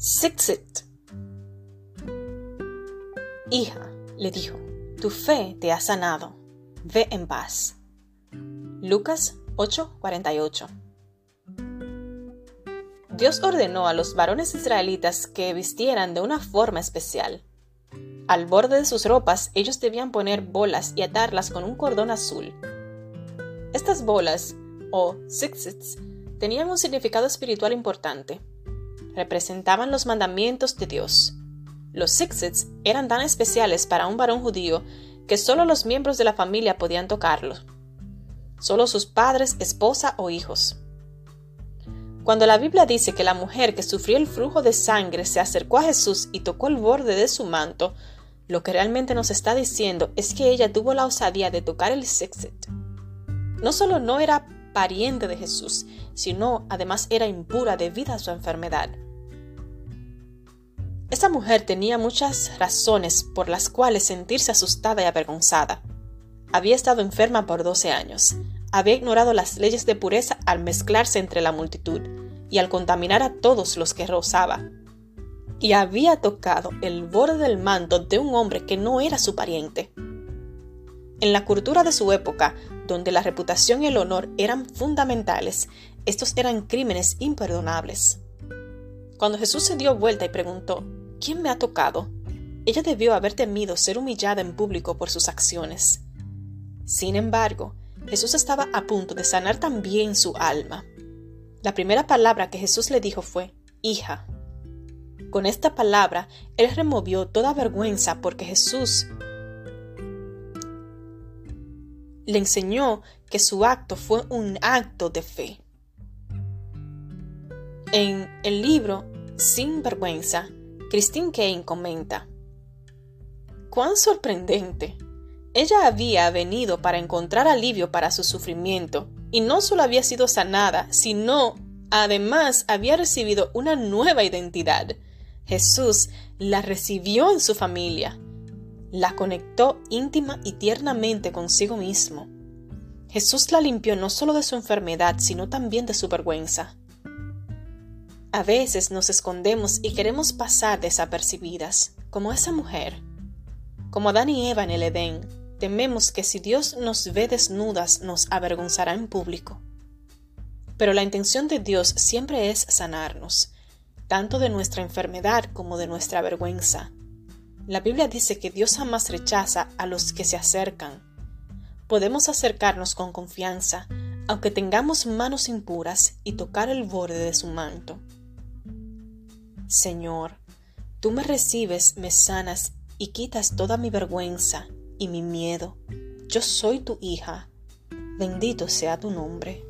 Sixit. Hija, le dijo, tu fe te ha sanado. Ve en paz. Lucas 8:48 Dios ordenó a los varones israelitas que vistieran de una forma especial. Al borde de sus ropas ellos debían poner bolas y atarlas con un cordón azul. Estas bolas, o sixits, tenían un significado espiritual importante. Representaban los mandamientos de Dios. Los sixits eran tan especiales para un varón judío que solo los miembros de la familia podían tocarlos. Solo sus padres, esposa o hijos. Cuando la Biblia dice que la mujer que sufrió el flujo de sangre se acercó a Jesús y tocó el borde de su manto, lo que realmente nos está diciendo es que ella tuvo la osadía de tocar el sexet. No solo no era pariente de Jesús, sino además era impura debido a su enfermedad. Esa mujer tenía muchas razones por las cuales sentirse asustada y avergonzada. Había estado enferma por 12 años, había ignorado las leyes de pureza al mezclarse entre la multitud y al contaminar a todos los que rozaba. Y había tocado el borde del manto de un hombre que no era su pariente. En la cultura de su época, donde la reputación y el honor eran fundamentales, estos eran crímenes imperdonables. Cuando Jesús se dio vuelta y preguntó, ¿quién me ha tocado? Ella debió haber temido ser humillada en público por sus acciones. Sin embargo, Jesús estaba a punto de sanar también su alma. La primera palabra que Jesús le dijo fue, hija. Con esta palabra, él removió toda vergüenza porque Jesús le enseñó que su acto fue un acto de fe. En el libro Sin vergüenza, Christine Kane comenta, ¡Cuán sorprendente! Ella había venido para encontrar alivio para su sufrimiento, y no solo había sido sanada, sino además había recibido una nueva identidad. Jesús la recibió en su familia, la conectó íntima y tiernamente consigo mismo. Jesús la limpió no solo de su enfermedad, sino también de su vergüenza. A veces nos escondemos y queremos pasar desapercibidas, como esa mujer. Como Adán y Eva en el Edén, tememos que si Dios nos ve desnudas nos avergonzará en público. Pero la intención de Dios siempre es sanarnos, tanto de nuestra enfermedad como de nuestra vergüenza. La Biblia dice que Dios jamás rechaza a los que se acercan. Podemos acercarnos con confianza, aunque tengamos manos impuras, y tocar el borde de su manto. Señor, tú me recibes, me sanas y quitas toda mi vergüenza y mi miedo. Yo soy tu hija. Bendito sea tu nombre.